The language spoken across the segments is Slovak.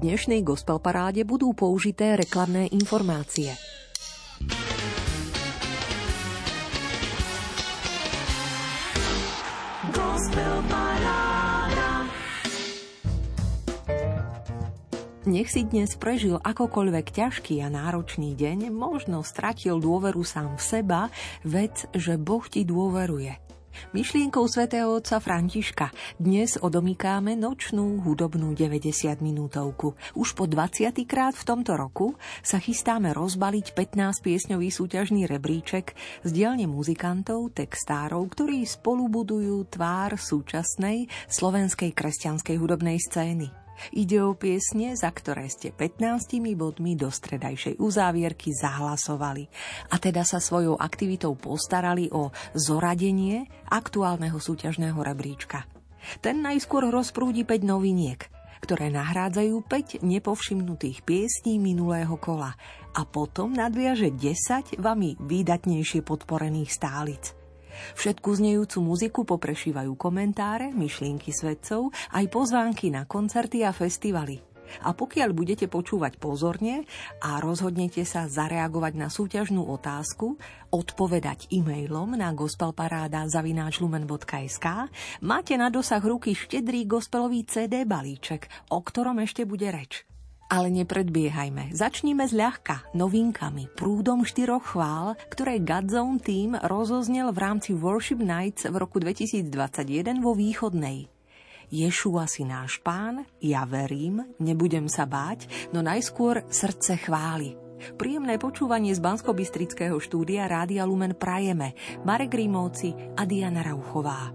dnešnej gospel paráde budú použité reklamné informácie. Nech si dnes prežil akokoľvek ťažký a náročný deň, možno stratil dôveru sám v seba, vec, že Boh ti dôveruje. Myšlienkou svätého otca Františka dnes odomykáme nočnú hudobnú 90 minútovku. Už po 20. krát v tomto roku sa chystáme rozbaliť 15 piesňový súťažný rebríček z dielne muzikantov, textárov, ktorí spolu budujú tvár súčasnej slovenskej kresťanskej hudobnej scény. Ide o piesne, za ktoré ste 15 bodmi do stredajšej uzávierky zahlasovali a teda sa svojou aktivitou postarali o zoradenie aktuálneho súťažného rebríčka. Ten najskôr rozprúdi 5 noviniek, ktoré nahrádzajú 5 nepovšimnutých piesní minulého kola a potom nadviaže 10 vami výdatnejšie podporených stálic. Všetku znejúcu muziku poprešívajú komentáre, myšlienky svedcov, aj pozvánky na koncerty a festivaly. A pokiaľ budete počúvať pozorne a rozhodnete sa zareagovať na súťažnú otázku, odpovedať e-mailom na gospelparáda.lumen.sk, máte na dosah ruky štedrý gospelový CD balíček, o ktorom ešte bude reč. Ale nepredbiehajme. Začníme ľahka novinkami, prúdom štyroch chvál, ktoré Godzone Team rozoznel v rámci Worship Nights v roku 2021 vo Východnej. Ješua si náš pán, ja verím, nebudem sa báť, no najskôr srdce chváli. Príjemné počúvanie z bansko štúdia Rádia Lumen prajeme Marek Rímovci a Diana Rauchová.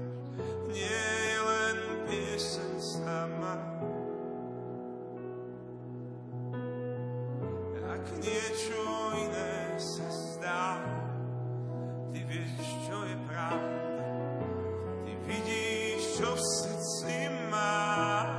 nie je len pieseň sama. Ak niečo iné sa zdá, ty vieš, čo je pravda, ty vidíš, čo v srdci máš.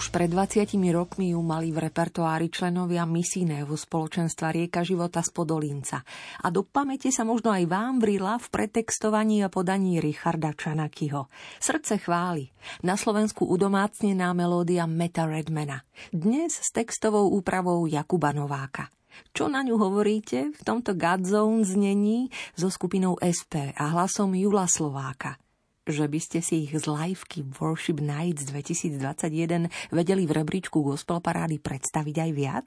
Už pred 20 rokmi ju mali v repertoári členovia misijného spoločenstva Rieka života z Podolinca. A do pamäte sa možno aj vám vrila v pretextovaní a podaní Richarda Čanakyho. Srdce chváli. Na Slovensku udomácnená melódia Meta Redmana. Dnes s textovou úpravou Jakuba Nováka. Čo na ňu hovoríte v tomto Godzone znení so skupinou SP a hlasom Jula Slováka? Že by ste si ich z liveky Worship Nights 2021 vedeli v rebríčku gospel parády predstaviť aj viac?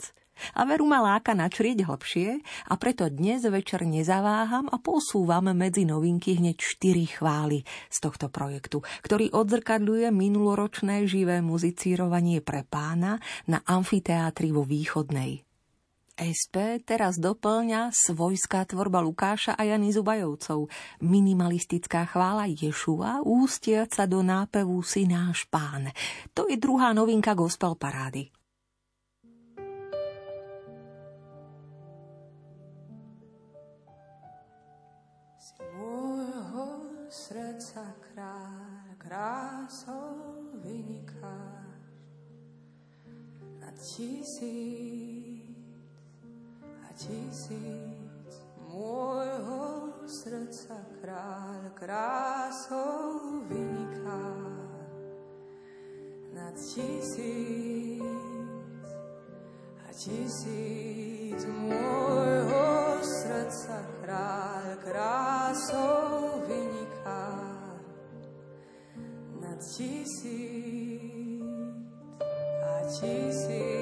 A veru ma láka načrieť hlbšie a preto dnes večer nezaváham a posúvam medzi novinky hneď 4 chvály z tohto projektu, ktorý odzrkadľuje minuloročné živé muzicírovanie pre pána na amfiteátri vo Východnej. SP teraz doplňa svojská tvorba Lukáša a Jany Zubajovcov, minimalistická chvála Ješua, ústiaca do nápevu si náš pán. To je druhá novinka gospel parády. srdca kráľ, krásou vynikáš na tisíc tisíc. Môjho srdca kráľ krásou vyniká nad tisíc. A tisíc môjho srdca kráľ krásou vyniká nad tisíc. A tisíc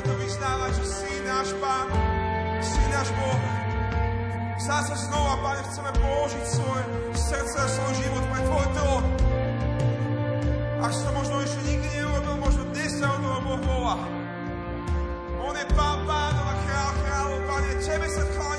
chceme to vyznávať, že si náš Pán, si náš Boh. Sa znova, Pane, chceme položiť svoje srdce a svoj život pre Tvoj trón. Ak to možno ešte nikdy neurobil, možno dnes sa o toho Boh volá. On je Pán pánov a král kráľov, Pane, Tebe sa kláňame,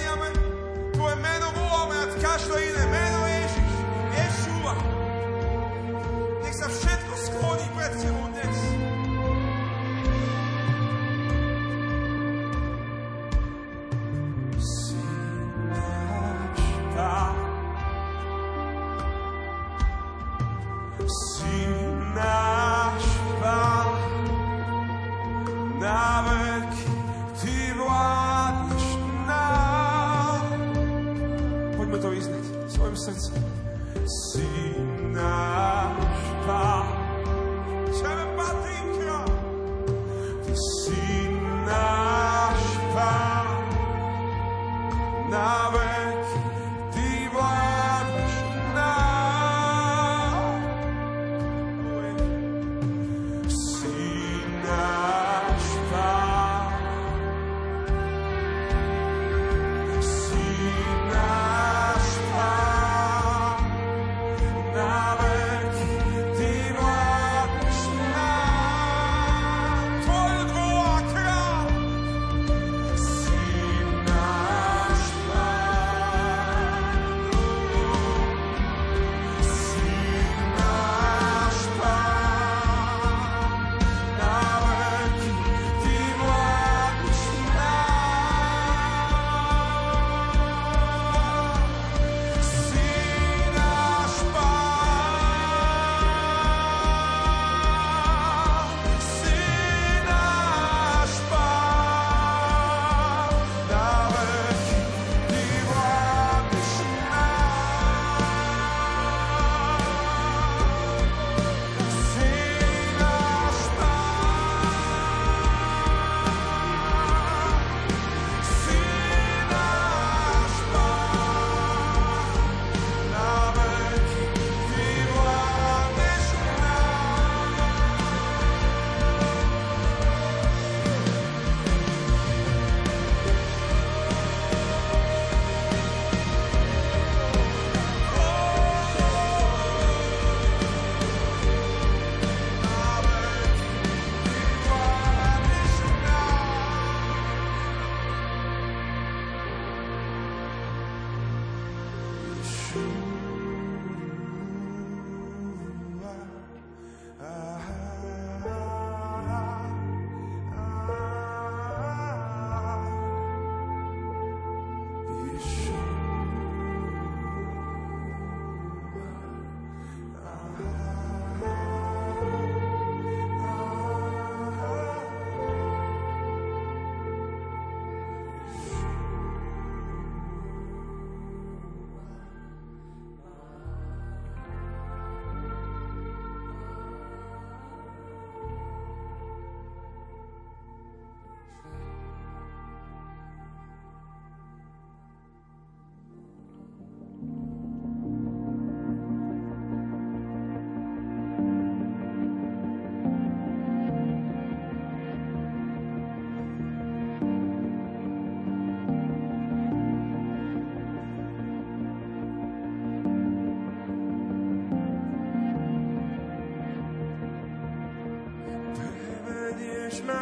truth.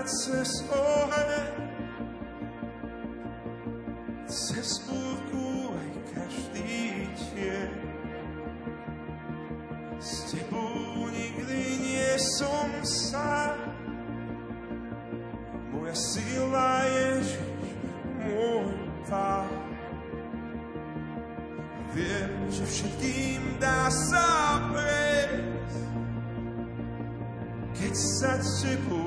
Cez oheň, cez búrku aj každý tieň. S tebou nikdy nie som sám. Moja sila Ježiš, môj Pán. Viem, že všetkým dá sa prejsť, keď sa tebou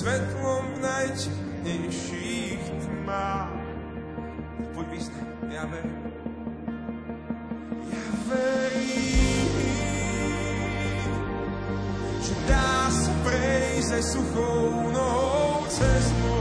svetlom v najtemnejších tmách. Poď vyznaj, ja verím. Ja verím, že dá sa prejsť aj suchou nohou cez more.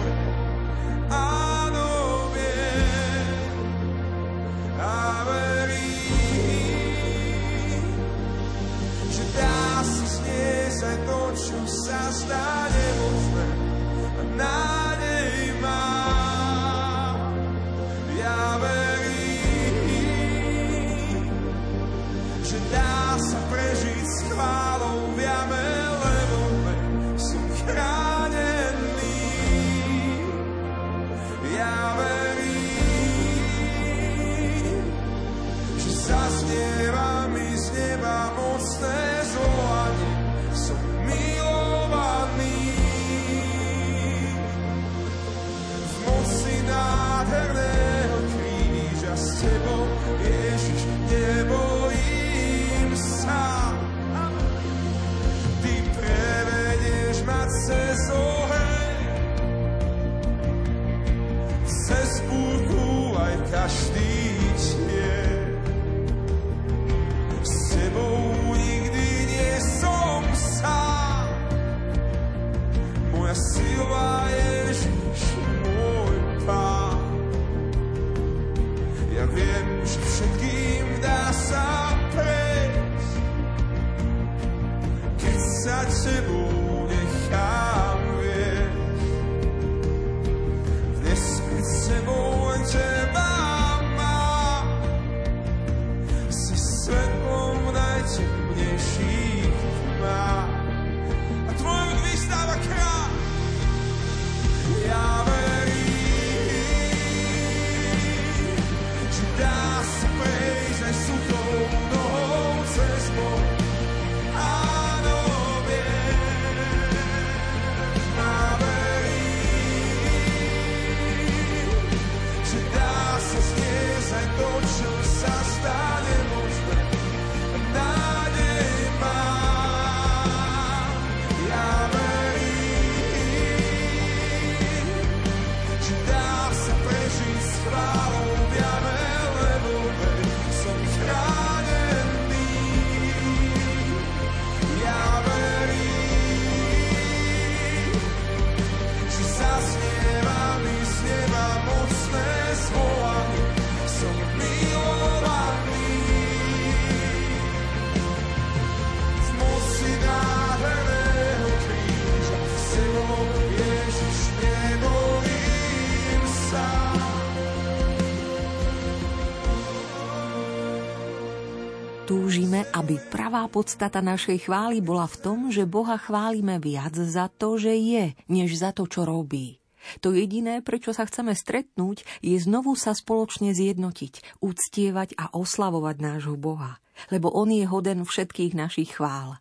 Pravá podstata našej chvály bola v tom, že Boha chválime viac za to, že je, než za to, čo robí. To jediné, prečo sa chceme stretnúť, je znovu sa spoločne zjednotiť, uctievať a oslavovať nášho Boha, lebo On je hoden všetkých našich chvál.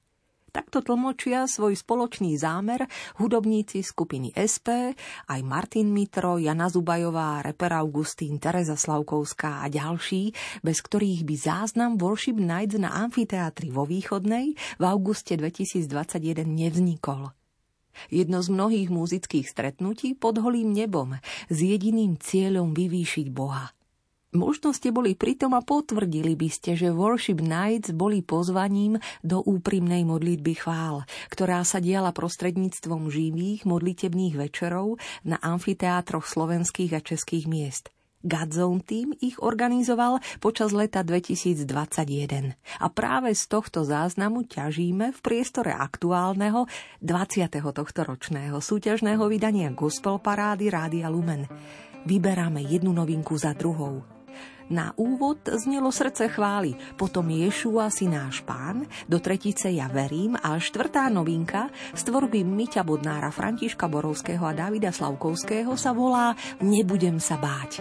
Takto tlmočia svoj spoločný zámer hudobníci skupiny SP, aj Martin Mitro, Jana Zubajová, reper Augustín, Teresa Slavkovská a ďalší, bez ktorých by záznam Worship Nights na amfiteátri vo Východnej v auguste 2021 nevznikol. Jedno z mnohých muzických stretnutí pod holým nebom s jediným cieľom vyvýšiť Boha – Možno ste boli pritom a potvrdili by ste, že Worship Nights boli pozvaním do úprimnej modlitby chvál, ktorá sa diala prostredníctvom živých modlitebných večerov na amfiteátroch slovenských a českých miest. Godzone Team ich organizoval počas leta 2021 a práve z tohto záznamu ťažíme v priestore aktuálneho 20. tohto ročného súťažného vydania Gospel Parády Rádia Lumen. Vyberáme jednu novinku za druhou. Na úvod znelo srdce chvály, potom Ješua si náš pán, do tretice ja verím a štvrtá novinka z tvorby Miťa Bodnára, Františka Borovského a Davida Slavkovského sa volá Nebudem sa báť.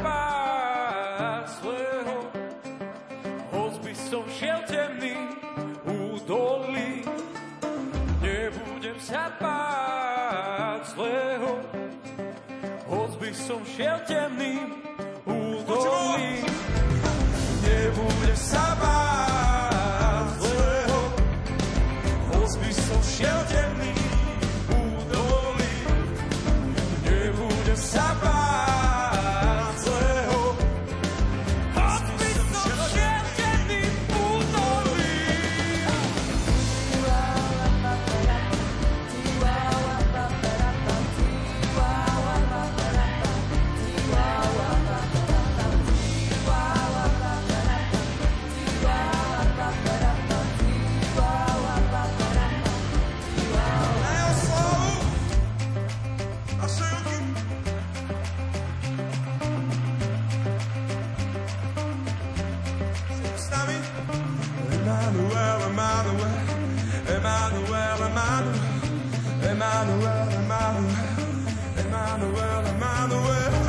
som šiel temným údolím. Nebude sa báť on the way.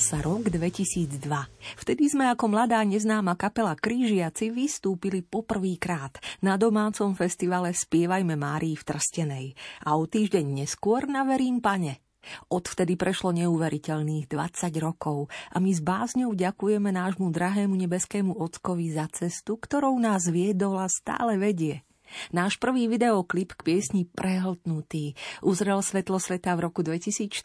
Sa rok 2002. Vtedy sme ako mladá neznáma kapela Krížiaci vystúpili poprvýkrát na domácom festivale Spievajme Márii v Trstenej a o týždeň neskôr na Verím pane. Odvtedy prešlo neuveriteľných 20 rokov a my s bázňou ďakujeme nášmu drahému nebeskému ockovi za cestu, ktorou nás viedol a stále vedie. Náš prvý videoklip k piesni Prehltnutý uzrel svetlo sveta v roku 2004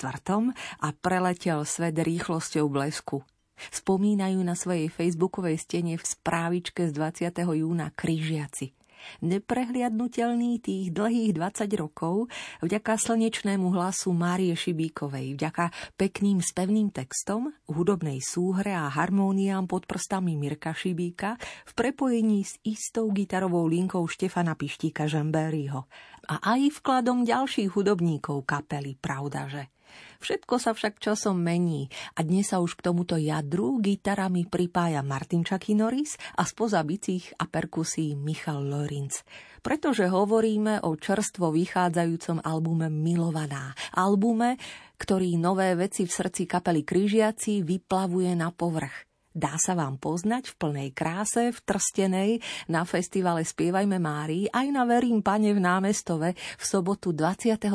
a preletel svet rýchlosťou blesku. Spomínajú na svojej facebookovej stene v správičke z 20. júna Kryžiaci – neprehliadnutelný tých dlhých 20 rokov vďaka slnečnému hlasu Márie Šibíkovej, vďaka pekným spevným textom, hudobnej súhre a harmóniám pod prstami Mirka Šibíka v prepojení s istou gitarovou linkou Štefana Pištíka Žambériho a aj vkladom ďalších hudobníkov kapely Pravdaže. Všetko sa však časom mení a dnes sa už k tomuto jadru gitarami pripája Martin Chucky Norris a spoza bicích a perkusí Michal Lorenz. Pretože hovoríme o čerstvo vychádzajúcom albume Milovaná. Albume, ktorý nové veci v srdci kapely Kryžiaci vyplavuje na povrch. Dá sa vám poznať v plnej kráse, v Trstenej, na festivale Spievajme Mári, aj na Verím pane v námestove v sobotu 23.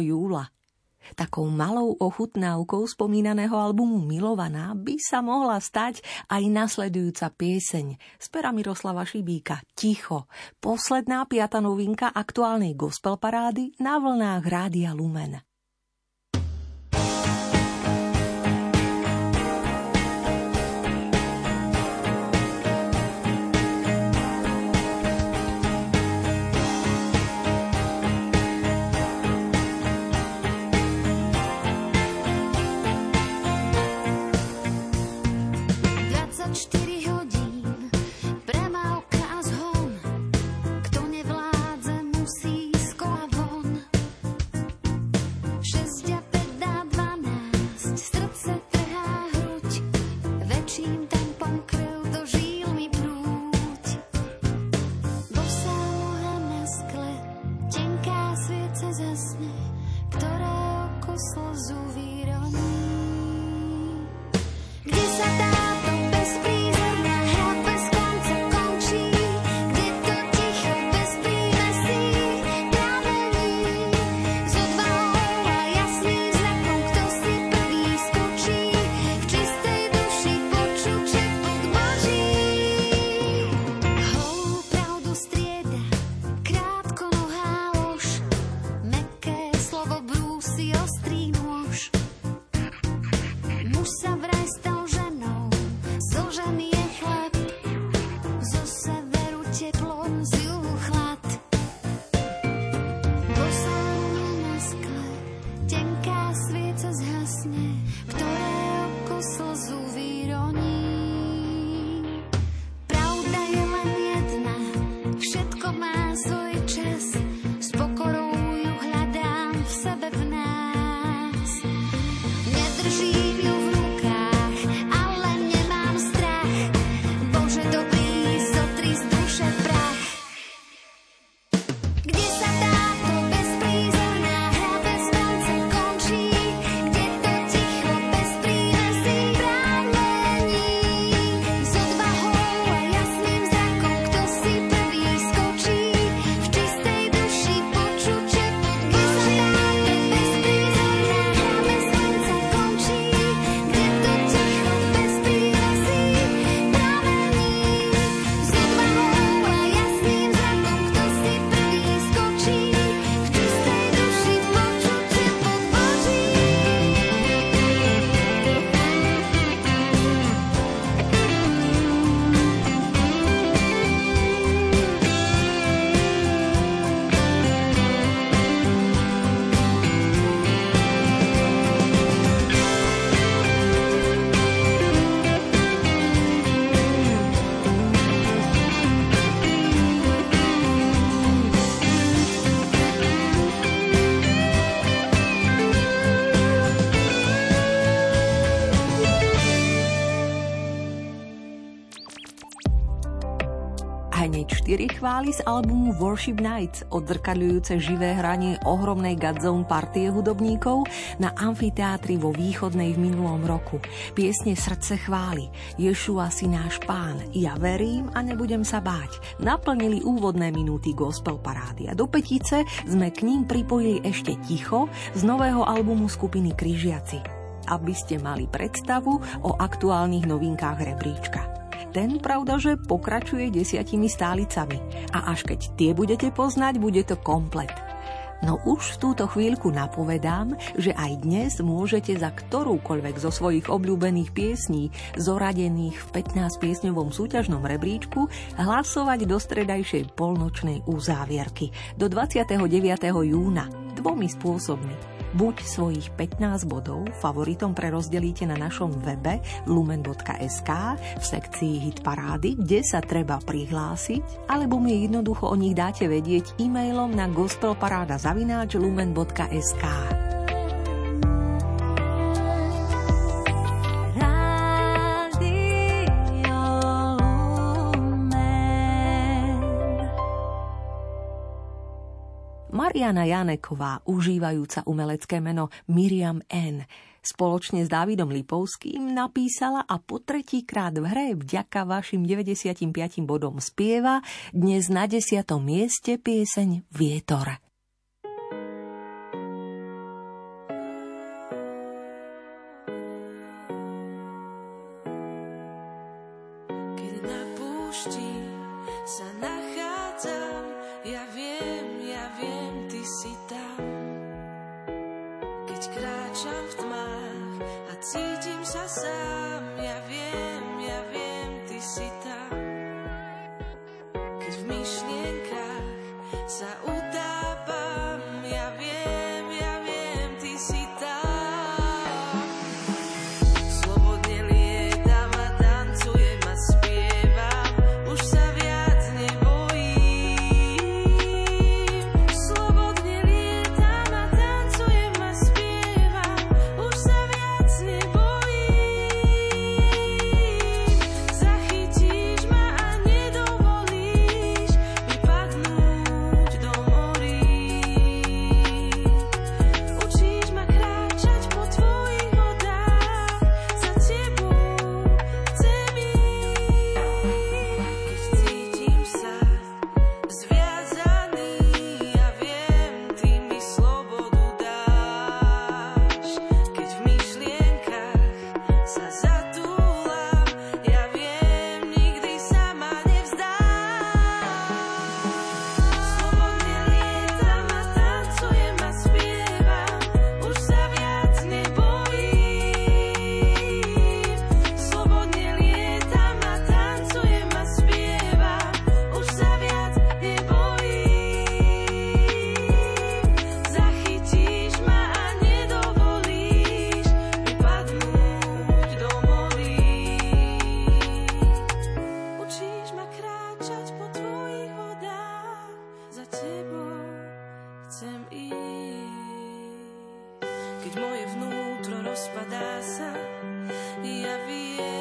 júla. Takou malou ochutnávkou spomínaného albumu Milovaná by sa mohla stať aj nasledujúca pieseň z pera Miroslava Šibíka Ticho, posledná piata novinka aktuálnej gospel parády na vlnách Rádia Lumen. Chvály z albumu Worship Nights, odzrkadľujúce živé hranie ohromnej Godzone partie hudobníkov na amfiteátri vo Východnej v minulom roku. Piesne Srdce chvály, Ješua si náš pán, ja verím a nebudem sa báť, naplnili úvodné minúty gospel parády a do petice sme k ním pripojili ešte ticho z nového albumu skupiny Kryžiaci. Aby ste mali predstavu o aktuálnych novinkách rebríčka ten pravda, že pokračuje desiatimi stálicami. A až keď tie budete poznať, bude to komplet. No už v túto chvíľku napovedám, že aj dnes môžete za ktorúkoľvek zo svojich obľúbených piesní, zoradených v 15-piesňovom súťažnom rebríčku, hlasovať do stredajšej polnočnej uzávierky do 29. júna dvomi spôsobmi. Buď svojich 15 bodov favoritom prerozdelíte na našom webe lumen.sk v sekcii Hit Parády, kde sa treba prihlásiť, alebo mi jednoducho o nich dáte vedieť e-mailom na gospelparáda.lumen.sk. Mariana Janeková, užívajúca umelecké meno Miriam N., spoločne s Dávidom Lipovským napísala a po tretíkrát v hre vďaka vašim 95 bodom spieva dnes na desiatom mieste pieseň Vietor. Mariana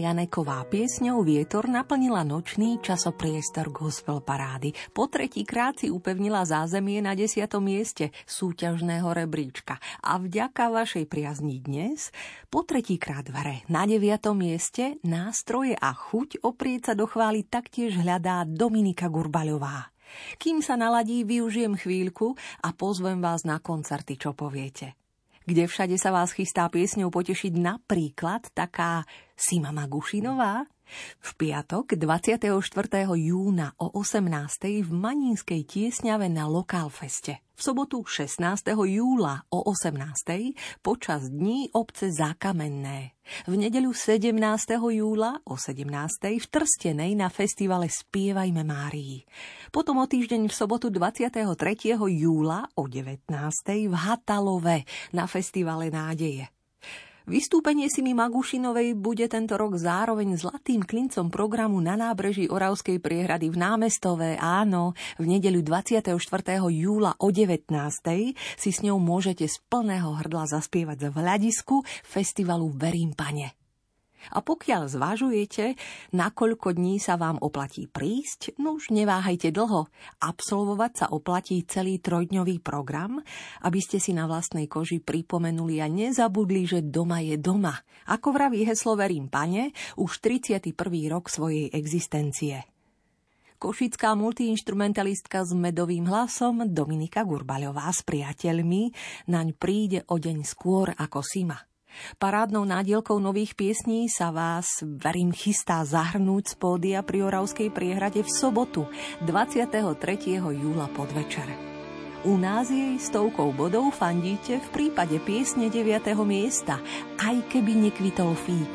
Janeková piesňou Vietor naplnila nočný časopriestor gospel parády. Po tretí krát si upevnila zázemie na desiatom mieste súťažného rebríčka. A vďaka vašej priazni dnes, po tretí krát v hre na deviatom mieste nástroje a chuť oprieť sa do chvály taktiež hľadá Dominika Gurbaľová. Kým sa naladí, využijem chvíľku a pozvem vás na koncerty, čo poviete kde všade sa vás chystá piesňou potešiť napríklad taká Sima Magušinová? V piatok 24. júna o 18. v Manínskej tiesňave na Lokálfeste. V sobotu 16. júla o 18. počas dní obce Zákamenné. V nedeľu 17. júla o 17. v Trstenej na festivale Spievajme Márii. Potom o týždeň v sobotu 23. júla o 19. v Hatalove na festivale Nádeje. Vystúpenie Simi Magušinovej bude tento rok zároveň zlatým klincom programu na nábreží Oravskej priehrady v Námestové. Áno, v nedeľu 24. júla o 19. si s ňou môžete z plného hrdla zaspievať v hľadisku festivalu Verím Pane. A pokiaľ zvažujete, nakoľko dní sa vám oplatí prísť, no už neváhajte dlho. Absolvovať sa oplatí celý trojdňový program, aby ste si na vlastnej koži pripomenuli a nezabudli, že doma je doma. Ako vraví heslo Verím pane, už 31. rok svojej existencie. Košická multiinstrumentalistka s medovým hlasom Dominika Gurbaľová s priateľmi naň príde o deň skôr ako Sima. Parádnou nádielkou nových piesní sa vás, verím, chystá zahrnúť z pódia pri Oravskej priehrade v sobotu 23. júla podvečer. U nás jej stovkou bodov fandíte v prípade piesne 9. miesta, aj keby nekvitol fík.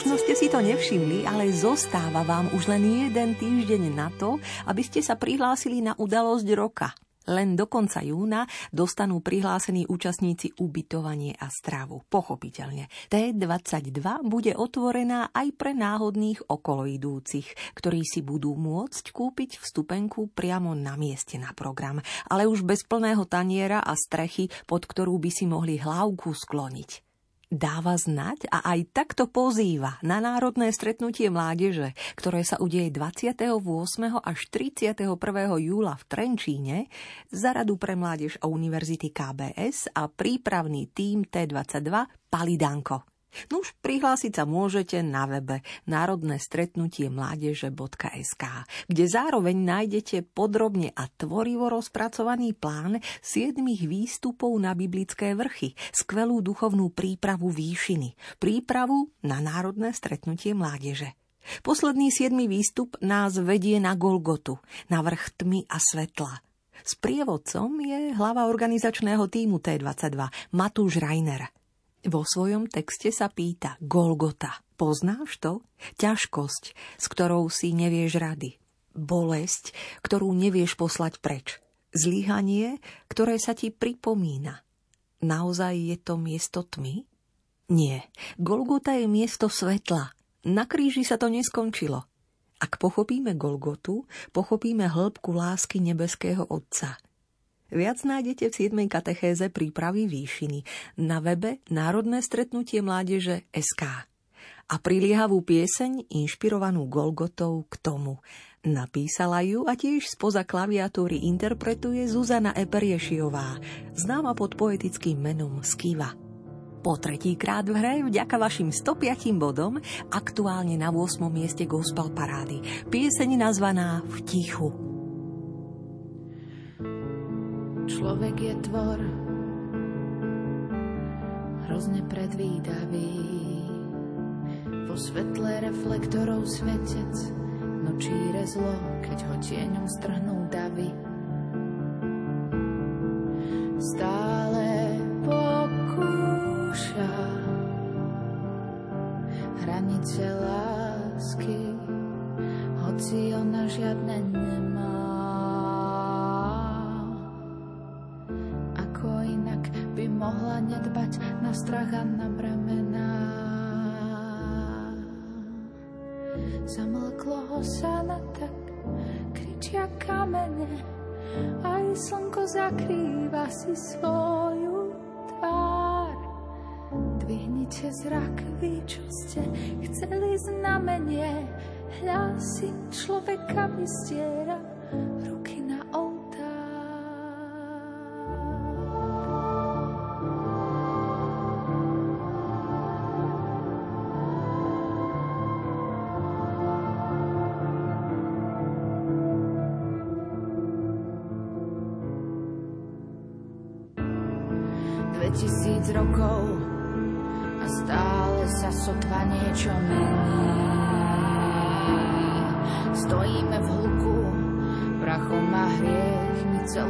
Možno ste si to nevšimli, ale zostáva vám už len jeden týždeň na to, aby ste sa prihlásili na udalosť roka. Len do konca júna dostanú prihlásení účastníci ubytovanie a stravu. Pochopiteľne. T22 bude otvorená aj pre náhodných okoloidúcich, ktorí si budú môcť kúpiť vstupenku priamo na mieste na program, ale už bez plného taniera a strechy, pod ktorú by si mohli hlavku skloniť dáva znať a aj takto pozýva na národné stretnutie mládeže, ktoré sa udeje 28. až 31. júla v Trenčíne, za Radu pre mládež Univerzity KBS a prípravný tím T22 Palidanko. No prihlásiť sa môžete na webe národné stretnutie mládeže.sk, kde zároveň nájdete podrobne a tvorivo rozpracovaný plán siedmých výstupov na biblické vrchy, skvelú duchovnú prípravu výšiny, prípravu na národné stretnutie mládeže. Posledný siedmy výstup nás vedie na Golgotu, na vrch tmy a svetla. S prievodcom je hlava organizačného týmu T22 Matúš Reiner – vo svojom texte sa pýta Golgota. Poznáš to? Ťažkosť, s ktorou si nevieš rady. Bolesť, ktorú nevieš poslať preč. Zlyhanie, ktoré sa ti pripomína. Naozaj je to miesto tmy? Nie. Golgota je miesto svetla. Na kríži sa to neskončilo. Ak pochopíme Golgotu, pochopíme hĺbku lásky nebeského Otca – Viac nájdete v 7. katechéze prípravy výšiny na webe Národné stretnutie mládeže SK. A priliehavú pieseň inšpirovanú Golgotou k tomu. Napísala ju a tiež spoza klaviatúry interpretuje Zuzana Eperiešiová, známa pod poetickým menom Skiva. Po tretíkrát v hre, vďaka vašim 105 bodom, aktuálne na 8. mieste gospel parády. Pieseň nazvaná V tichu. Človek je tvor hrozne predvídavý. Vo svetle reflektorov svetec nočíre zlo, keď ho tieňom strhnú davy. Stále pokúša hranice lásky, hoci ona žiadne nemá. Zamlklo ho sa na tak, kričia kamene, aj slnko zakrýva si svoju tvár. Dvihnite zrak, vy, čo ste chceli znamenie, hľa si človeka vystiera ruky na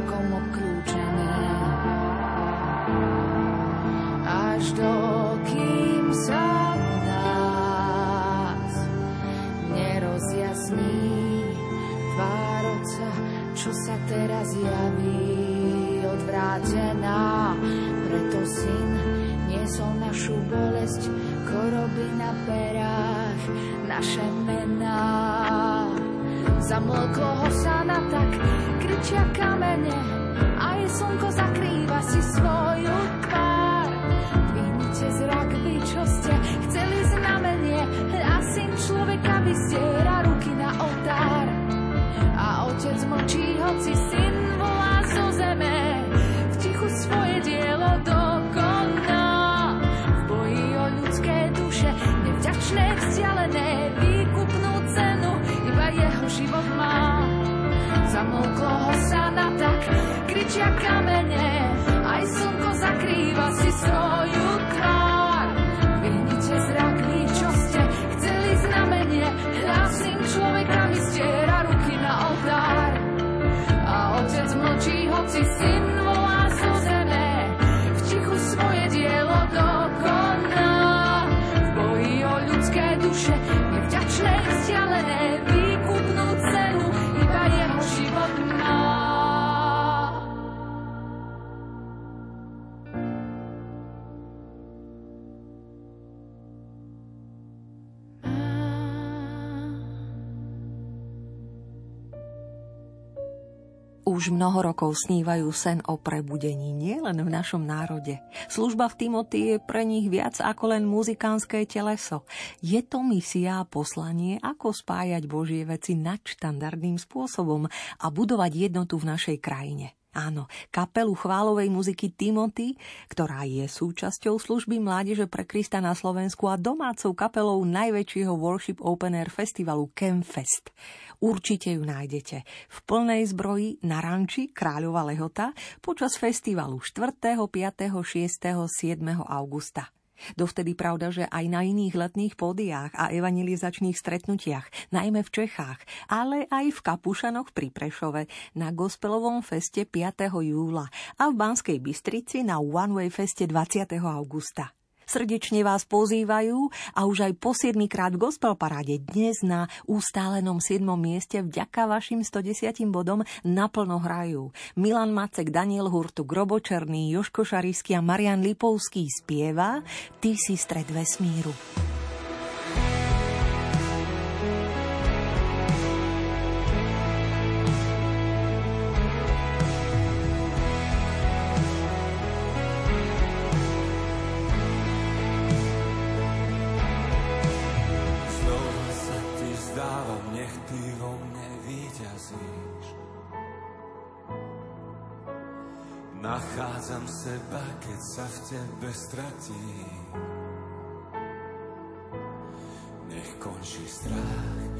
mi celkom vy, čo ste chceli znamenie, a syn človeka vystiera ruky na oltár. A otec mlčí, hoci syn volá zo zeme, v tichu svoje dielo dokoná. V boji o ľudské duše, nevďačné, vzdialené, výkupnú cenu, iba jeho život má. Zamlklo ho sa na tak, kričia kamene, aj slnko zakrýva si svoju mlčí, hoci Už mnoho rokov snívajú sen o prebudení nielen v našom národe. Služba v Timothy je pre nich viac ako len muzikánske teleso. Je to misia a poslanie, ako spájať Božie veci nadštandardným spôsobom a budovať jednotu v našej krajine. Áno, kapelu chválovej muziky Timothy, ktorá je súčasťou služby Mládeže pre Krista na Slovensku a domácou kapelou najväčšieho Worship Open Air festivalu Campfest. Určite ju nájdete v plnej zbroji na ranči Kráľova Lehota počas festivalu 4., 5., 6., 7. augusta. Dovtedy pravda, že aj na iných letných pódiách a evangelizačných stretnutiach, najmä v Čechách, ale aj v Kapušanoch pri Prešove, na Gospelovom feste 5. júla a v Banskej Bystrici na One Way feste 20. augusta. Srdečne vás pozývajú a už aj po 7 krát v Gospel paráde dnes na ustálenom 7. mieste vďaka vašim 110 bodom naplno hrajú. Milan Macek, Daniel Hurtu, Grobočerný, Joško Šarisky a Marian Lipovský spieva Ty si stred vesmíru. Nachádzam seba, keď sa v tebe stratím. Nech končí strach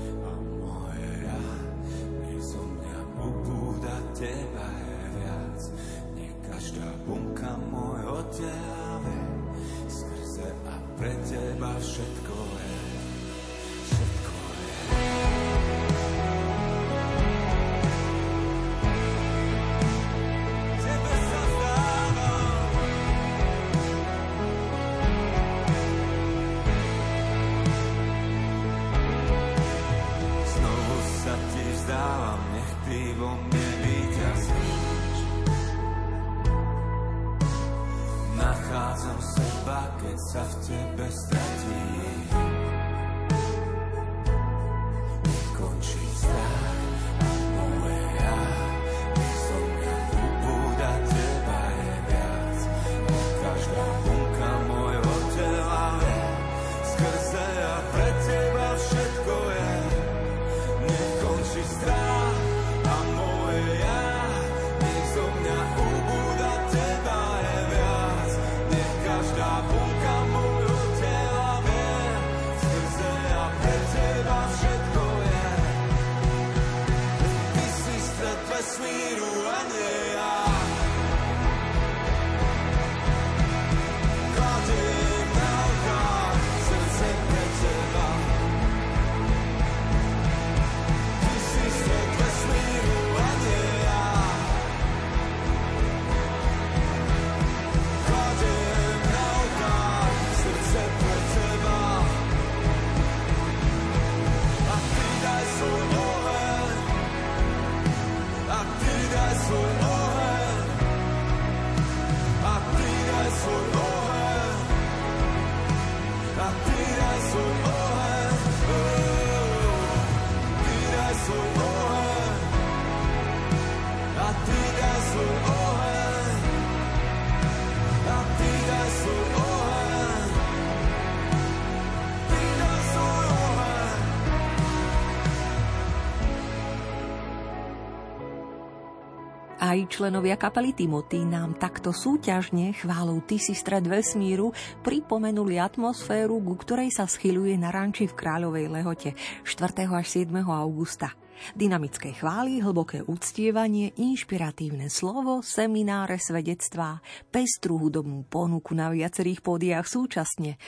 Aj členovia kapely Timothy nám takto súťažne chválou Ty si stred vesmíru pripomenuli atmosféru, ku ktorej sa schyluje na ranči v Kráľovej Lehote 4. až 7. augusta. Dynamické chvály, hlboké uctievanie, inšpiratívne slovo, semináre, svedectvá, pestru hudobnú ponuku na viacerých pódiách súčasne.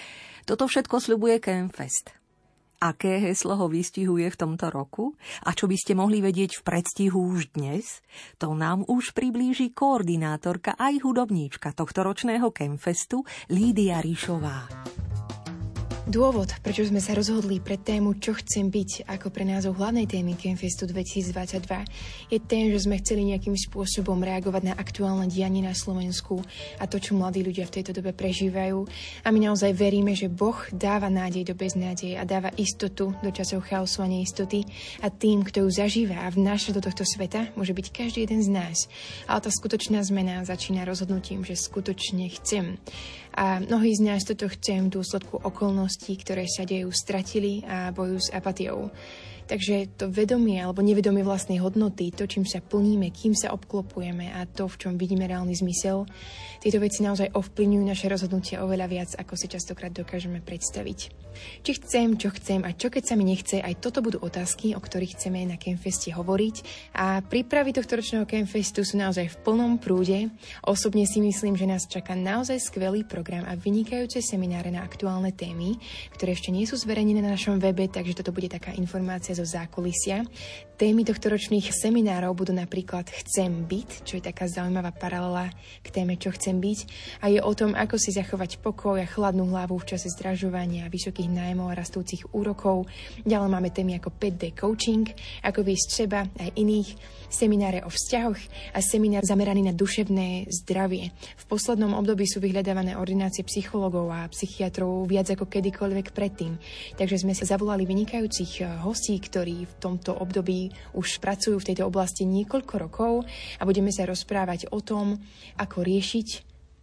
Toto všetko sľubuje Campfest. Aké heslo ho vystihuje v tomto roku? A čo by ste mohli vedieť v predstihu už dnes? To nám už priblíži koordinátorka aj hudobníčka tohto ročného Kemfestu Lídia Ríšová. Dôvod, prečo sme sa rozhodli pre tému Čo chcem byť ako pre názov hlavnej témy Campfestu 2022 je ten, že sme chceli nejakým spôsobom reagovať na aktuálne dianie na Slovensku a to, čo mladí ľudia v tejto dobe prežívajú. A my naozaj veríme, že Boh dáva nádej do beznádeje a dáva istotu do časov chaosu a neistoty a tým, kto ju zažíva a vnáša do tohto sveta, môže byť každý jeden z nás. Ale tá skutočná zmena začína rozhodnutím, že skutočne chcem. A mnohí z nás toto chcem v dôsledku okolností, ktoré sa dejú, stratili a bojujú s apatiou. Takže to vedomie alebo nevedomie vlastnej hodnoty, to, čím sa plníme, kým sa obklopujeme a to, v čom vidíme reálny zmysel, tieto veci naozaj ovplyvňujú naše rozhodnutie oveľa viac, ako si častokrát dokážeme predstaviť. Či chcem, čo chcem a čo keď sa mi nechce, aj toto budú otázky, o ktorých chceme na Campfeste hovoriť. A prípravy tohto ročného Campfestu sú naozaj v plnom prúde. Osobne si myslím, že nás čaká naozaj skvelý program a vynikajúce semináre na aktuálne témy, ktoré ešte nie sú zverejnené na našom webe, takže toto bude taká informácia zo zákulisia. Témy tohto ročných seminárov budú napríklad Chcem byť, čo je taká zaujímavá paralela k téme Čo chcem byť a je o tom, ako si zachovať pokoj a chladnú hlavu v čase zdražovania, vysokých nájmov a rastúcich úrokov. Ďalej máme témy ako 5D coaching, ako výsť seba aj iných, semináre o vzťahoch a seminár zameraný na duševné zdravie. V poslednom období sú vyhľadávané ordinácie psychologov a psychiatrov viac ako kedykoľvek predtým. Takže sme sa zavolali vynikajúcich eh, hostí, ktorí v tomto období už pracujú v tejto oblasti niekoľko rokov a budeme sa rozprávať o tom, ako riešiť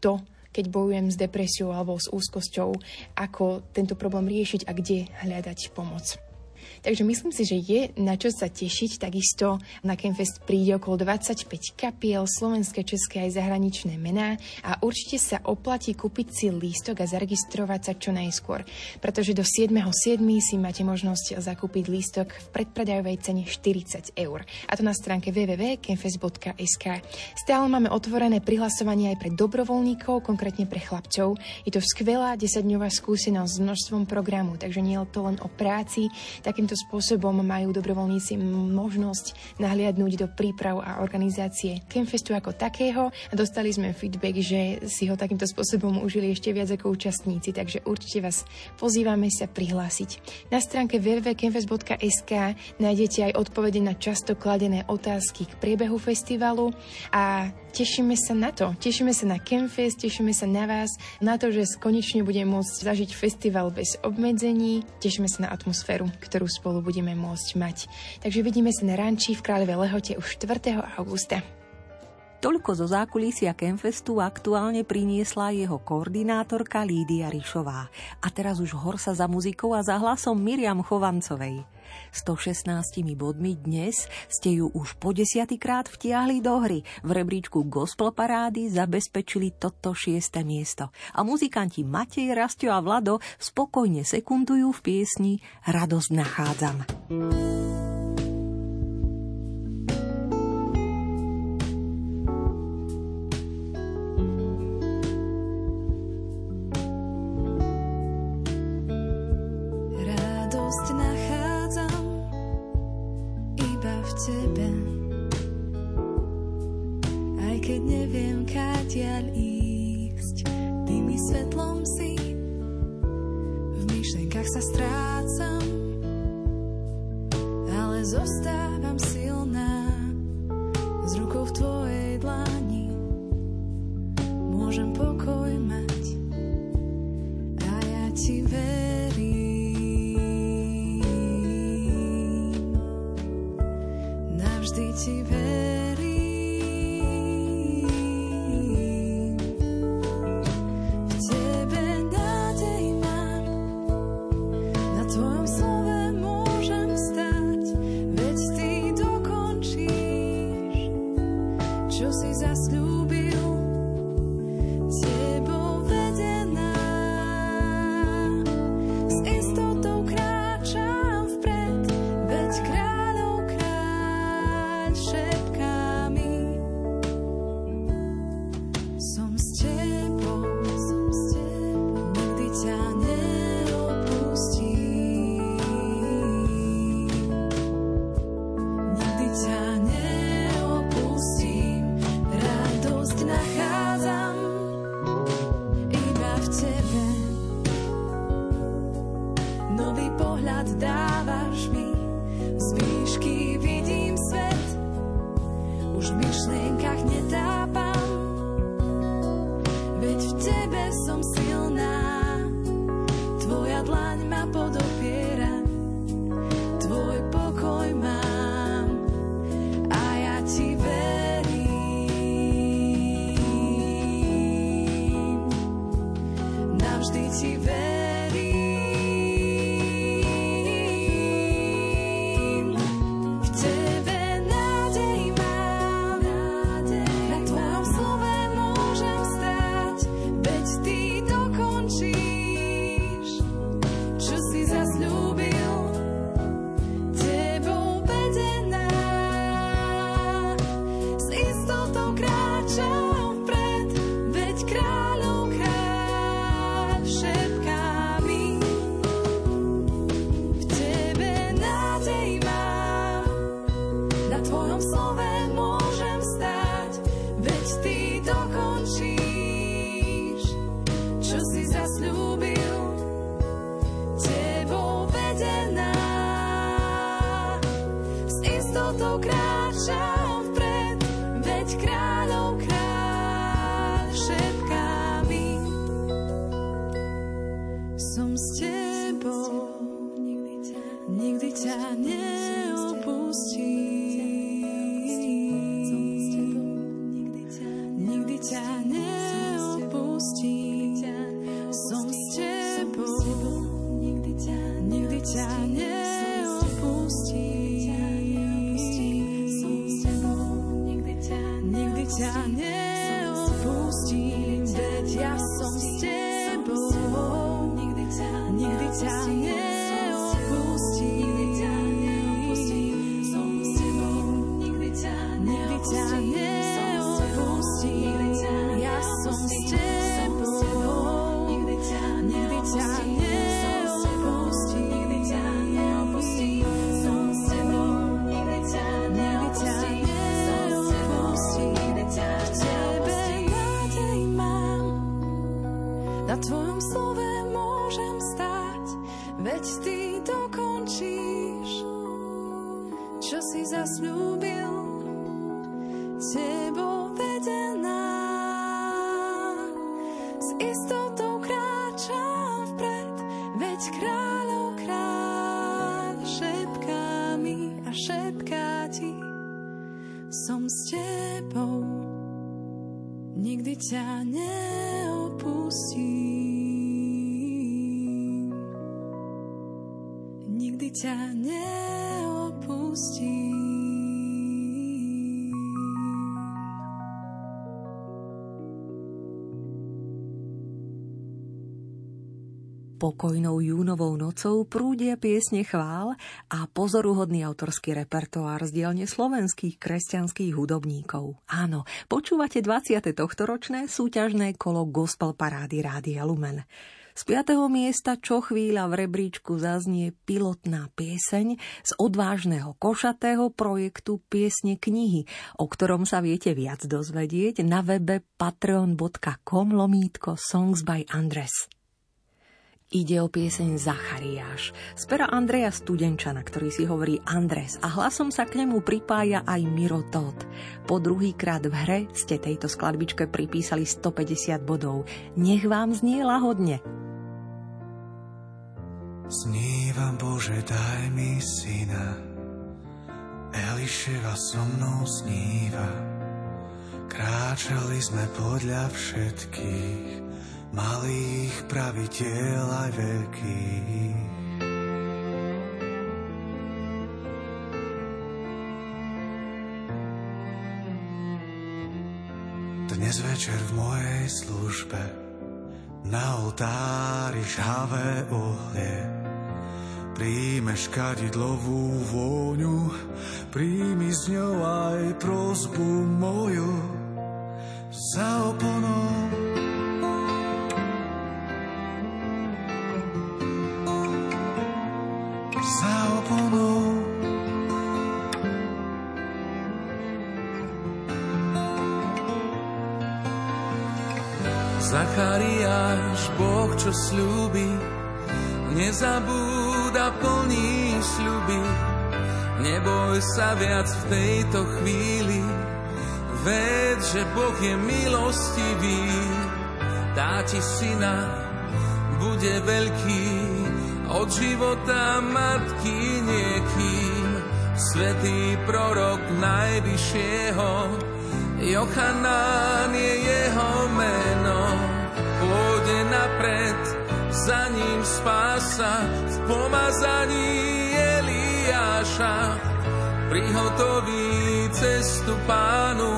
to, keď bojujem s depresiou alebo s úzkosťou, ako tento problém riešiť a kde hľadať pomoc. Takže myslím si, že je na čo sa tešiť. Takisto na Campfest príde okolo 25 kapiel, slovenské, české aj zahraničné mená a určite sa oplatí kúpiť si lístok a zaregistrovať sa čo najskôr, pretože do 7.7. si máte možnosť zakúpiť lístok v predpredajovej cene 40 eur. A to na stránke www.campfest.sk. Stále máme otvorené prihlasovanie aj pre dobrovoľníkov, konkrétne pre chlapcov. Je to skvelá 10-dňová skúsenosť s množstvom programu, takže nie je to len o práci. Takým Takýmto spôsobom majú dobrovoľníci možnosť nahliadnúť do príprav a organizácie Campfestu ako takého a dostali sme feedback, že si ho takýmto spôsobom užili ešte viac ako účastníci, takže určite vás pozývame sa prihlásiť. Na stránke www.campfest.sk nájdete aj odpovede na často kladené otázky k priebehu festivalu a tešíme sa na to. Tešíme sa na Campfest, tešíme sa na vás, na to, že konečne budeme môcť zažiť festival bez obmedzení, tešíme sa na atmosféru, ktorú spolu budeme môcť mať. Takže vidíme sa na ranči v Kráľovej Lehote už 4. augusta. Toľko zo zákulisia Kemfestu aktuálne priniesla jeho koordinátorka Lídia Rišová. A teraz už horsa za muzikou a za hlasom Miriam Chovancovej. 116 bodmi dnes ste ju už po desiatýkrát vtiahli do hry. V rebríčku Gospel Parády zabezpečili toto šieste miesto. A muzikanti Matej, Rastio a Vlado spokojne sekundujú v piesni Radosť nachádzam. odtiaľ ísť, ty mi svetlom si, v myšlenkách sa strácam, ale zostávam silná, z rukou v tvojej dlani, môžem pokoj mať. Pokojnou júnovou nocou prúdia piesne chvál a pozoruhodný autorský repertoár z dielne slovenských kresťanských hudobníkov. Áno, počúvate 20. tohtoročné súťažné kolo Gospel Parády Rádia Lumen. Z 5. miesta čo chvíľa v rebríčku zaznie pilotná pieseň z odvážneho košatého projektu Piesne knihy, o ktorom sa viete viac dozvedieť na webe patreon.com lomítko Songs by Andres. Ide o pieseň Zachariáš z Andreja Studenčana, ktorý si hovorí Andres a hlasom sa k nemu pripája aj Miro Todd. Po druhýkrát v hre ste tejto skladbičke pripísali 150 bodov. Nech vám znie lahodne. Sníva Bože, daj mi syna, Eliševa so mnou sníva. Kráčali sme podľa všetkých, malých praviteľ aj veľkých. Dnes večer v mojej službe na oltári žhavé ohlie Príjmeš kadidlovú vôňu, príjmi s ňou aj prozbu moju za oponou Zachariáš, Boh, čo slúbi, nezabúda plní sľuby. Neboj sa viac v tejto chvíli, ved, že Boh je milostivý. Dá ti syna, bude veľký, od života matky niekým. Svetý prorok najvyššieho, Jochanán je jeho meno, napred sa v pomazaní Eliáša. Prihotoví cestu pánu,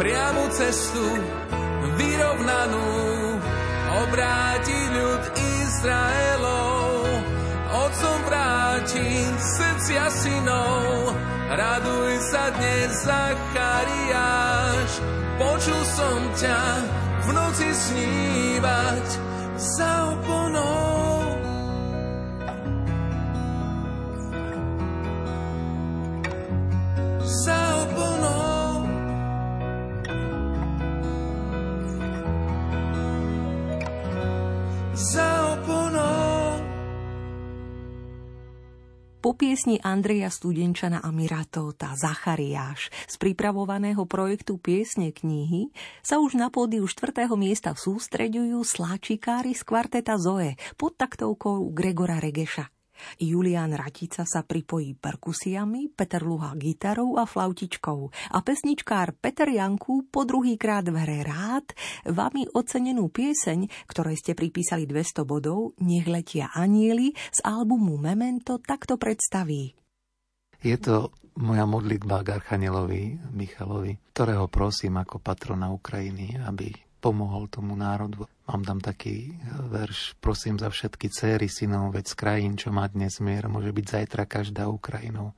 priamu cestu vyrovnanú. Obráti ľud Izraelov, otcom vráti srdcia synov. Raduj sa dnes, Zachariáš, počul som ťa v noci snívať za oponou. Po piesni Andreja Studenčana a Miratóta Zachariáš z pripravovaného projektu Piesne knihy sa už na pódiu 4. miesta sústreďujú sláčikári z kvarteta Zoe pod taktovkou Gregora Regeša. Julian Ratica sa pripojí perkusiami, Peter Luha gitarou a flautičkou a pesničkár Peter Janku po druhýkrát v hre rád vami ocenenú pieseň, ktorej ste pripísali 200 bodov, Nech letia anieli z albumu Memento takto predstaví. Je to moja modlitba k Archanielovi Michalovi, ktorého prosím ako patrona Ukrajiny, aby pomohol tomu národu. Mám tam taký verš, prosím za všetky céry synov, veď z krajín, čo má dnes mier, môže byť zajtra každá Ukrajinou.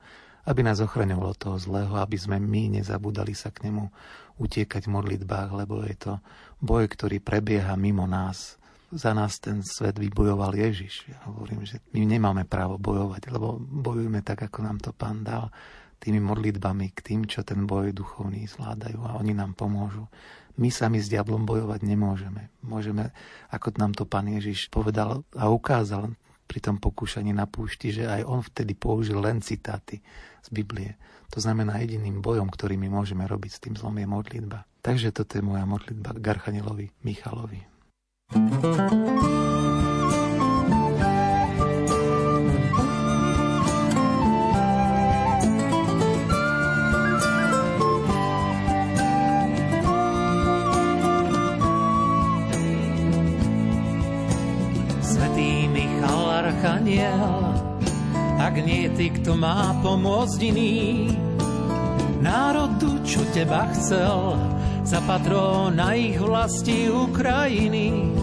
Aby nás ochraňovalo toho zlého, aby sme my nezabudali sa k nemu utiekať v modlitbách, lebo je to boj, ktorý prebieha mimo nás. Za nás ten svet vybojoval Ježiš. Ja hovorím, že my nemáme právo bojovať, lebo bojujeme tak, ako nám to pán dal tými modlitbami k tým, čo ten boj duchovný zvládajú a oni nám pomôžu. My sami s diablom bojovať nemôžeme. Môžeme, ako nám to pán Ježiš povedal a ukázal pri tom pokúšaní na púšti, že aj on vtedy použil len citáty z Biblie. To znamená, jediným bojom, ktorý my môžeme robiť s tým zlom je modlitba. Takže toto je moja modlitba k Garchanelovi Michalovi. thank you aniel, ak nie ty, kto má pomôcť iný. Národu, čo teba chcel, za patrona ich vlasti Ukrajiny.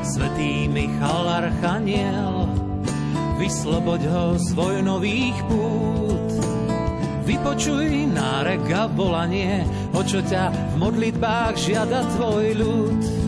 Svetý Michal Archaniel, vysloboď ho z vojnových pút. Vypočuj nárek a volanie, o čo ťa v modlitbách žiada tvoj ľud.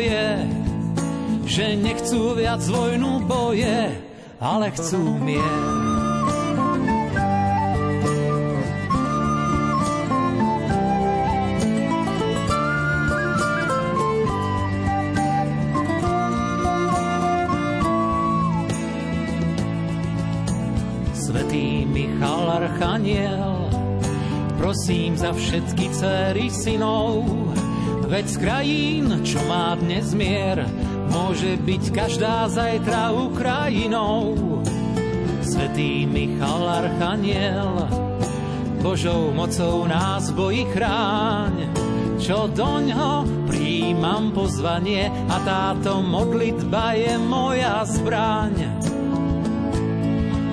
že nechcú viac vojnu boje, ale chcú mier. Svetý Michal Archaniel, prosím za všetky dcery synov, veď z krajín, čo má dnes mier, Môže byť každá zajtra Ukrajinou. Svetý Michal Archaniel, Božou mocou nás bojí chráň, čo doňho príjmam pozvanie a táto modlitba je moja zbraň.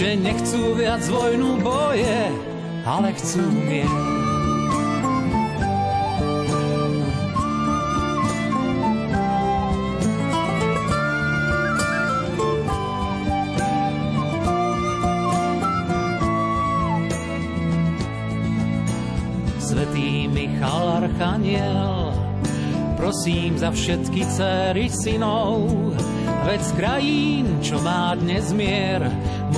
že nechcú viac vojnu boje, ale chcú mier. Svetý Michal Archaniel, prosím za všetky céry synov, veď z krajín, čo má dnes mier,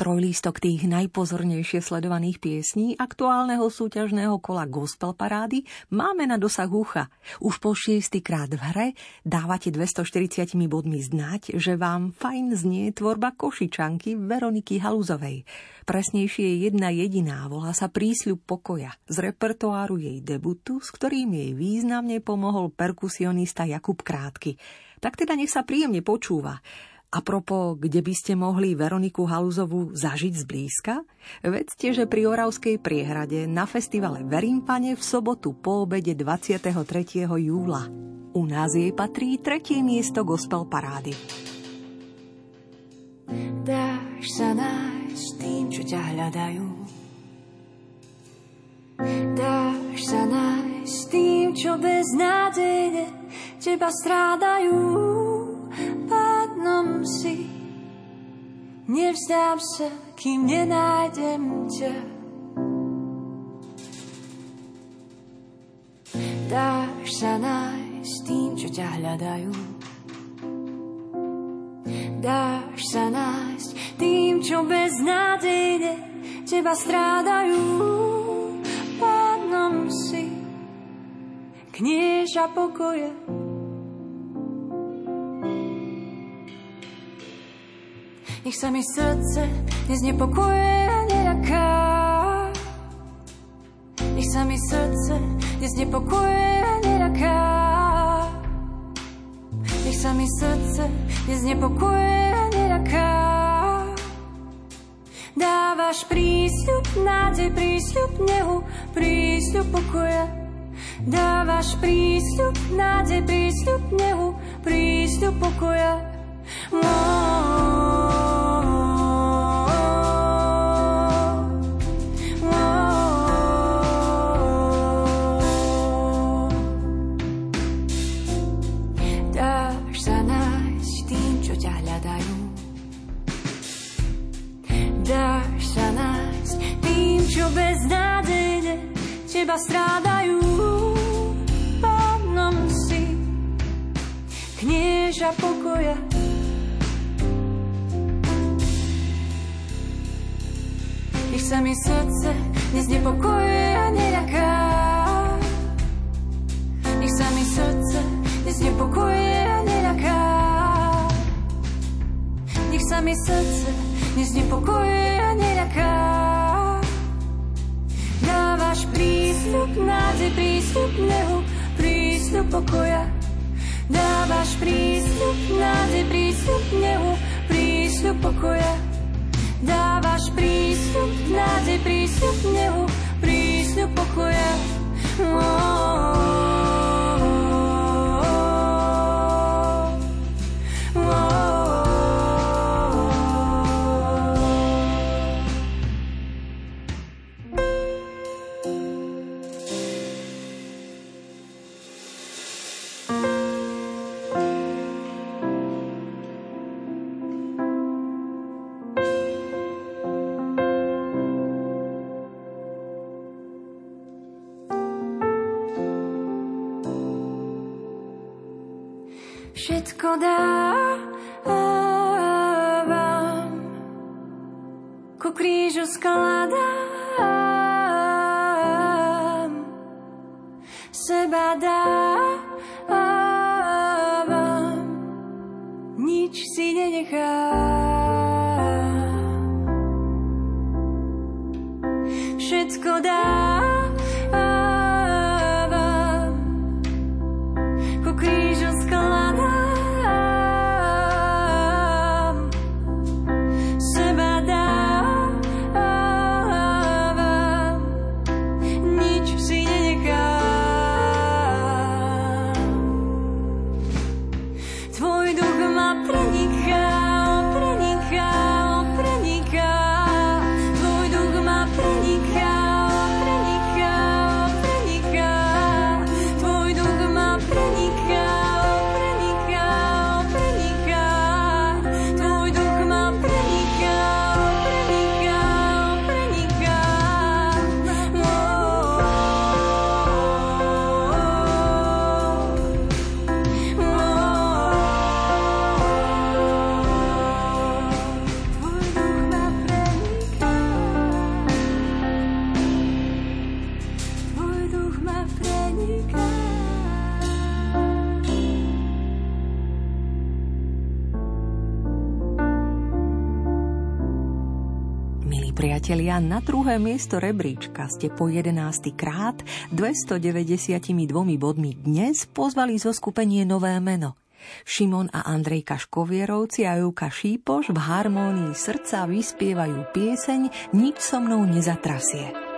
Trojlístok tých najpozornejšie sledovaných piesní aktuálneho súťažného kola Gospel Parády máme na dosah ucha. Už po šiestýkrát v hre dávate 240 bodmi znať, že vám fajn znie tvorba Košičanky Veroniky Haluzovej. Presnejšie je jedna jediná, volá sa Prísľub pokoja z repertoáru jej debutu, s ktorým jej významne pomohol perkusionista Jakub Krátky. Tak teda nech sa príjemne počúva. A propo, kde by ste mohli Veroniku Haluzovú zažiť zblízka? Vedzte, že pri Oravskej priehrade na festivale Verimpane v sobotu po obede 23. júla. U nás jej patrí tretie miesto gospel parády. Dáš sa nájsť tým, čo ťa hľadajú. Dáš sa nájsť tým, čo beznádejne teba strádajú pádnom si. Nevzdám sa, kým nenájdem ťa. Dáš sa nájsť tým, čo ťa hľadajú. Dáš sa nájsť tým, čo beznádejne teba strádajú. Pánom si knieža pokoje Nech sa mi srdce neznepokuje a neraká. Nech sa mi srdce neznepokuje a neraká. Nech sa mi srdce neznepokuje a neraká. Dávaš prísľub, nádej, prísľub nehu, prísľub pokoja. Dávaš prísľub, nádej, prísľub nehu, prísľub pokoja. Oh. teba strádajú. Pánom si knieža pokoja. Ich sa mi srdce dnes nepokojuje a neľaká. Ich sa mi srdce dnes nepokojuje a neľaká. Nech sa mi srdce dnes nepokojuje a neľaká. Prístup nádej, prístup nehu, prístup pokoja. Dávaš prístup nádej, prístup nehu, prístup pokoja. Dávaš prístup nádej, prístup nehu, prístup pokoja. Oh, druhé miesto rebríčka ste po 11. krát 292 bodmi dnes pozvali zo skupenie Nové meno. Šimon a Andrej Kaškovierovci a Juka Šípoš v harmónii srdca vyspievajú pieseň Nič so mnou nezatrasie.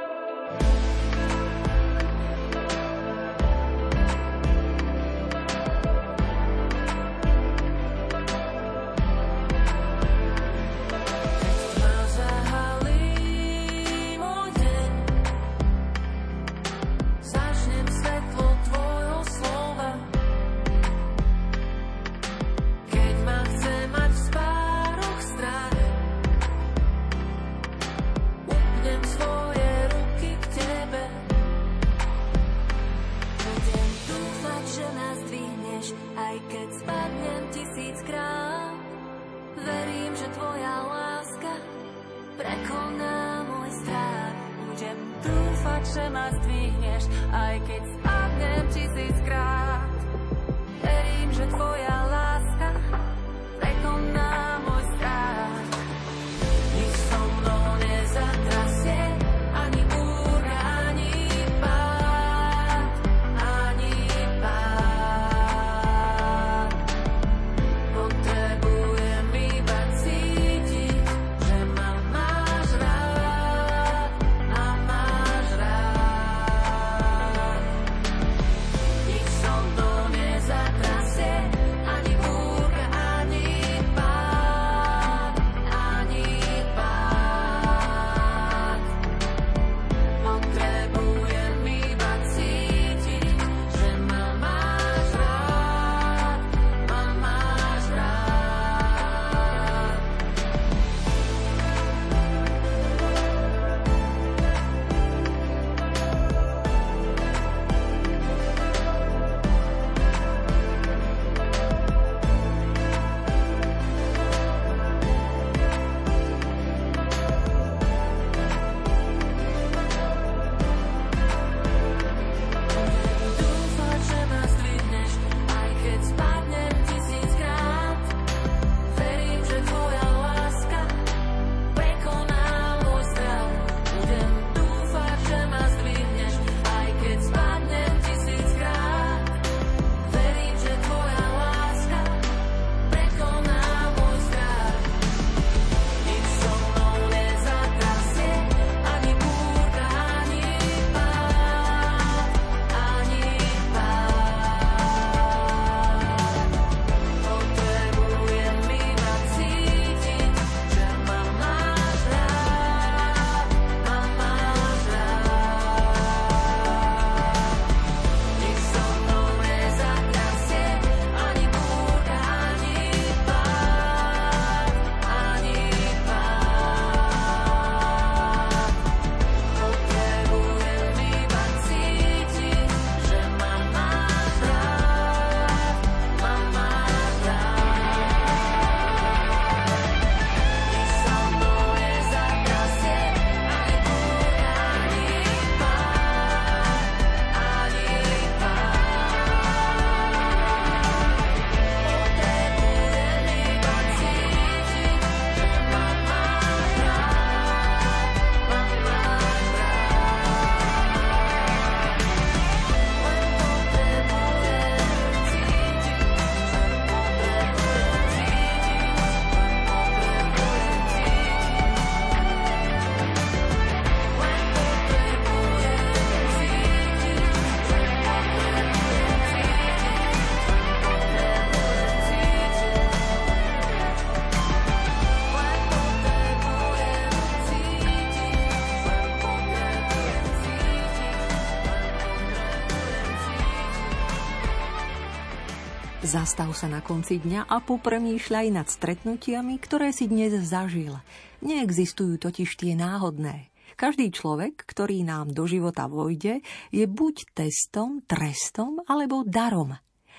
Zastav sa na konci dňa a popremýšľaj nad stretnutiami, ktoré si dnes zažil. Neexistujú totiž tie náhodné. Každý človek, ktorý nám do života vojde, je buď testom, trestom alebo darom.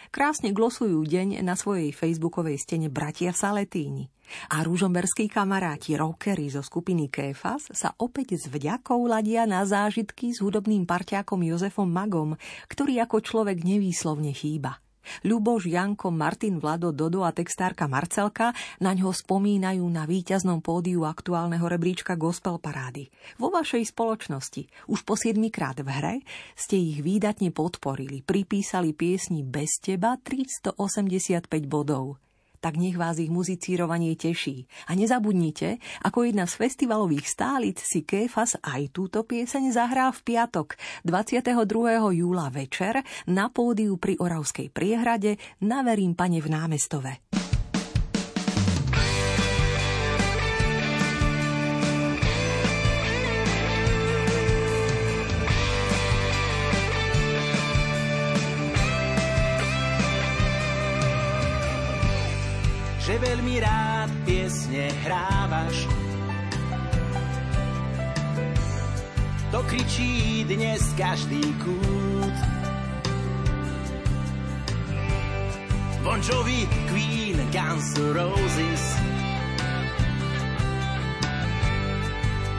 Krásne glosujú deň na svojej facebookovej stene bratia Saletíni. A rúžomberskí kamaráti rockery zo skupiny Kéfas sa opäť s vďakou ladia na zážitky s hudobným parťákom Jozefom Magom, ktorý ako človek nevýslovne chýba. Ľuboš, Janko, Martin, Vlado, Dodo a textárka Marcelka na ňo spomínajú na víťaznom pódiu aktuálneho rebríčka Gospel Parády. Vo vašej spoločnosti už po 7 krát v hre ste ich výdatne podporili, pripísali piesni Bez teba 385 bodov tak nech vás ich muzicírovanie teší. A nezabudnite, ako jedna z festivalových stálic si Kéfas aj túto pieseň zahrá v piatok 22. júla večer na pódiu pri Oravskej priehrade na Verím pane v námestove. Piesne hrávaš. To kričí dnes každý kút. Bon Jovi, Queen, Guns Roses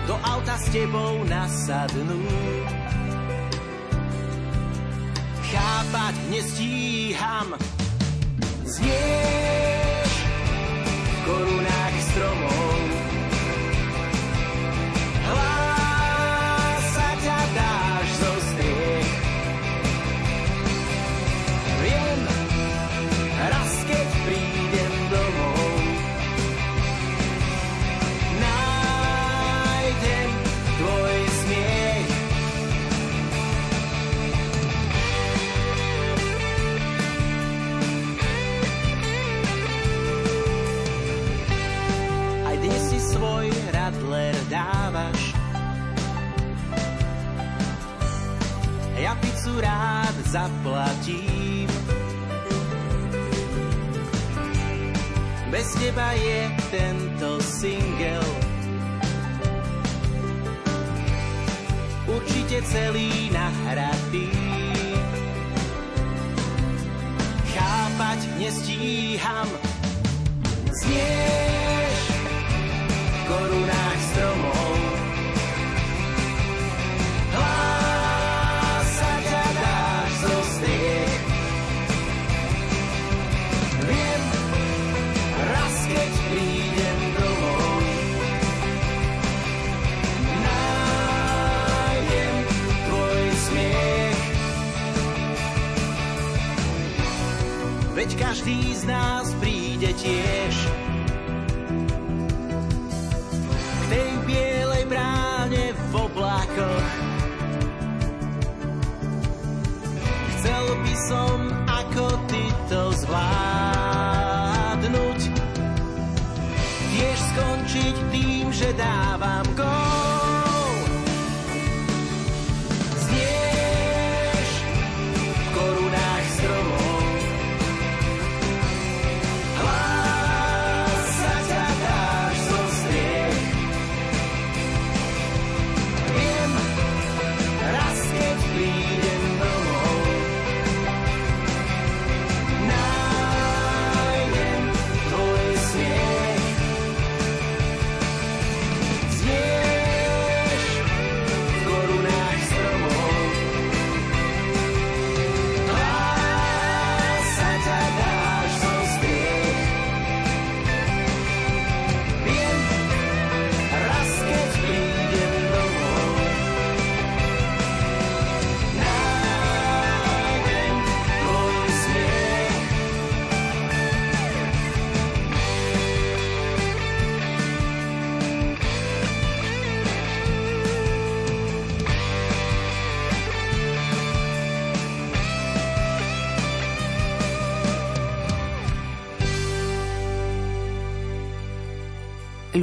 Do auta s tebou nasadnú Chápať nestíham Znieť korunách stromov. Zaplatím. Bez teba je tento single určite celý nahratý. Chápať nestíham, znieš korunách stromov. Veď každý z nás príde tiež tej bielej bráne v oblákoch. Chcel by som ako ty to zvládnuť. Tiež skončiť tým, že dávam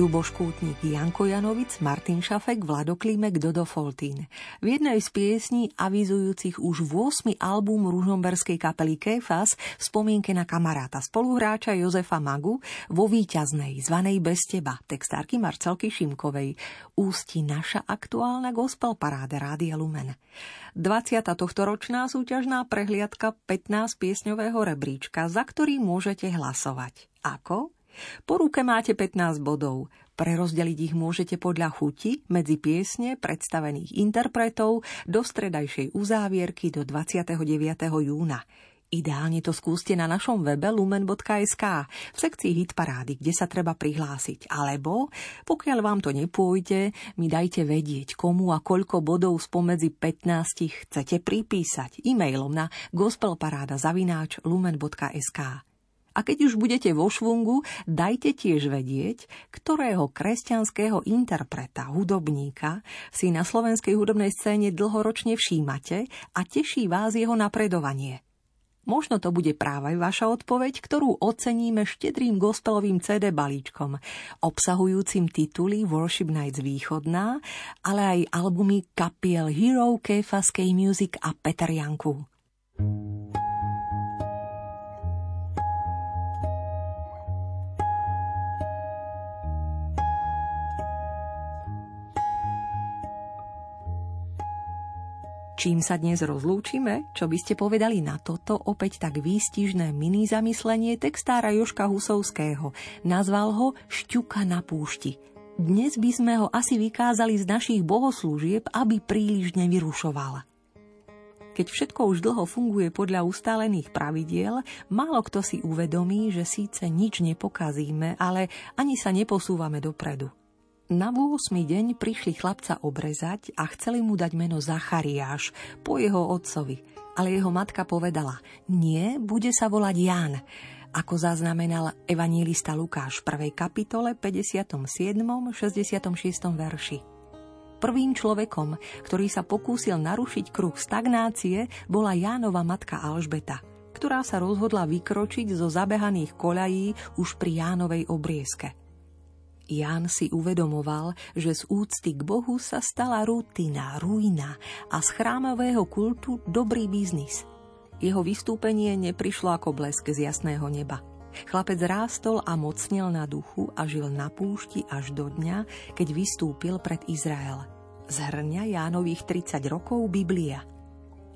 Ľuboš Kútnik, Janko Janovic, Martin Šafek, Vlado Klimek, Dodo Foltín. V jednej z piesní avizujúcich už v 8. album ružomberskej kapely Kefas v spomienke na kamaráta spoluhráča Jozefa Magu vo víťaznej, zvanej Bez teba, textárky Marcelky Šimkovej, ústi naša aktuálna gospel paráda Rádia Lumen. 20. tohtoročná súťažná prehliadka 15 piesňového rebríčka, za ktorý môžete hlasovať. Ako? Po ruke máte 15 bodov. Prerozdeliť ich môžete podľa chuti medzi piesne predstavených interpretov do stredajšej uzávierky do 29. júna. Ideálne to skúste na našom webe lumen.sk v sekcii hit parády, kde sa treba prihlásiť. Alebo, pokiaľ vám to nepôjde, mi dajte vedieť, komu a koľko bodov spomedzi 15 chcete pripísať e-mailom na gospelparáda.lumen.sk. A keď už budete vo švungu, dajte tiež vedieť, ktorého kresťanského interpreta, hudobníka si na slovenskej hudobnej scéne dlhoročne všímate a teší vás jeho napredovanie. Možno to bude práve vaša odpoveď, ktorú oceníme štedrým gospelovým CD balíčkom, obsahujúcim tituly Worship Nights Východná, ale aj albumy kapiel Hero, Kefa, Music a Peter Janku. Čím sa dnes rozlúčime? Čo by ste povedali na toto opäť tak výstižné mini zamyslenie textára Joška Husovského? Nazval ho Šťuka na púšti. Dnes by sme ho asi vykázali z našich bohoslúžieb, aby príliš nevyrušoval. Keď všetko už dlho funguje podľa ustálených pravidiel, málo kto si uvedomí, že síce nič nepokazíme, ale ani sa neposúvame dopredu. Na 8. deň prišli chlapca obrezať a chceli mu dať meno Zachariáš po jeho otcovi, ale jeho matka povedala, nie, bude sa volať Ján, ako zaznamenal evanílista Lukáš v 1. kapitole 57. 66. verši. Prvým človekom, ktorý sa pokúsil narušiť kruh stagnácie, bola Jánova matka Alžbeta, ktorá sa rozhodla vykročiť zo zabehaných koľají už pri Jánovej obriezke – Ján si uvedomoval, že z úcty k Bohu sa stala rutina, ruina a z chrámového kultu dobrý biznis. Jeho vystúpenie neprišlo ako blesk z jasného neba. Chlapec rástol a mocnil na duchu a žil na púšti až do dňa, keď vystúpil pred Izrael. Zhrňa Jánových 30 rokov Biblia.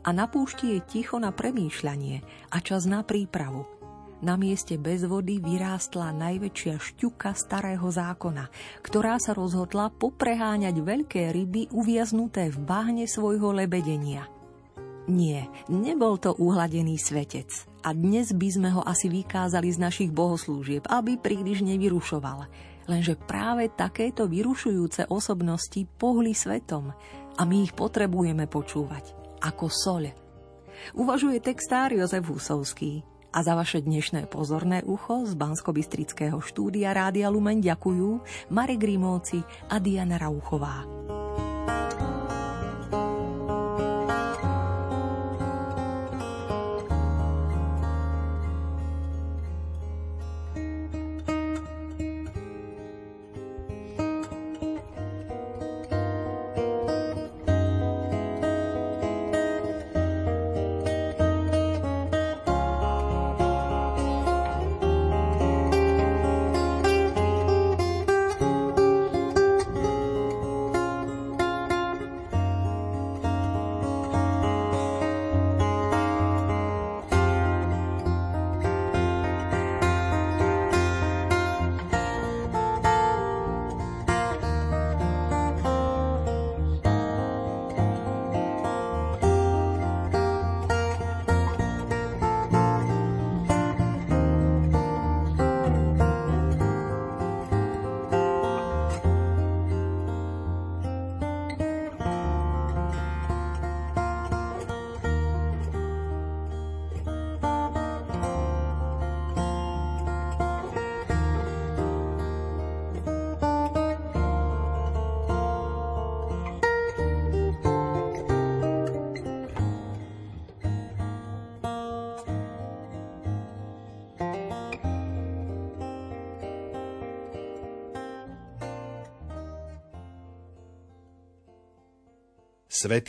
A na púšti je ticho na premýšľanie a čas na prípravu – na mieste bez vody vyrástla najväčšia šťuka starého zákona, ktorá sa rozhodla popreháňať veľké ryby uviaznuté v bahne svojho lebedenia. Nie, nebol to uhladený svetec a dnes by sme ho asi vykázali z našich bohoslúžieb, aby príliš nevyrušoval. Lenže práve takéto vyrušujúce osobnosti pohli svetom a my ich potrebujeme počúvať, ako sole. Uvažuje textár Jozef Husovský a za vaše dnešné pozorné ucho z bansko štúdia Rádia Lumen ďakujú Marek Rimóci a Diana Rauchová. Svetý